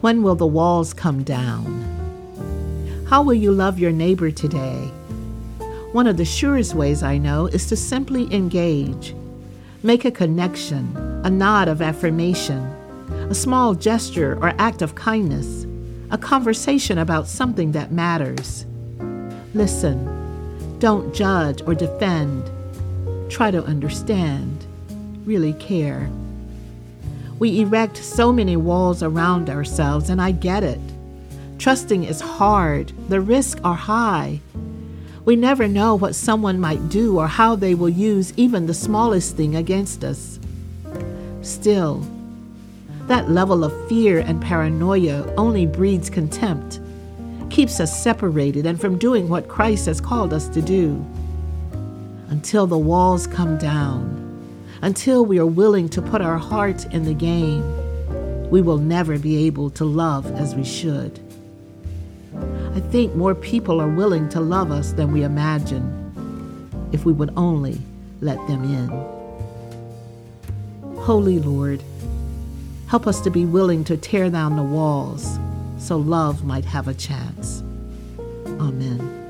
When will the walls come down? How will you love your neighbor today? One of the surest ways I know is to simply engage. Make a connection, a nod of affirmation, a small gesture or act of kindness, a conversation about something that matters. Listen. Don't judge or defend. Try to understand. Really care. We erect so many walls around ourselves, and I get it. Trusting is hard, the risks are high. We never know what someone might do or how they will use even the smallest thing against us. Still, that level of fear and paranoia only breeds contempt, keeps us separated and from doing what Christ has called us to do. Until the walls come down, until we are willing to put our heart in the game, we will never be able to love as we should. I think more people are willing to love us than we imagine if we would only let them in. Holy Lord, help us to be willing to tear down the walls so love might have a chance. Amen.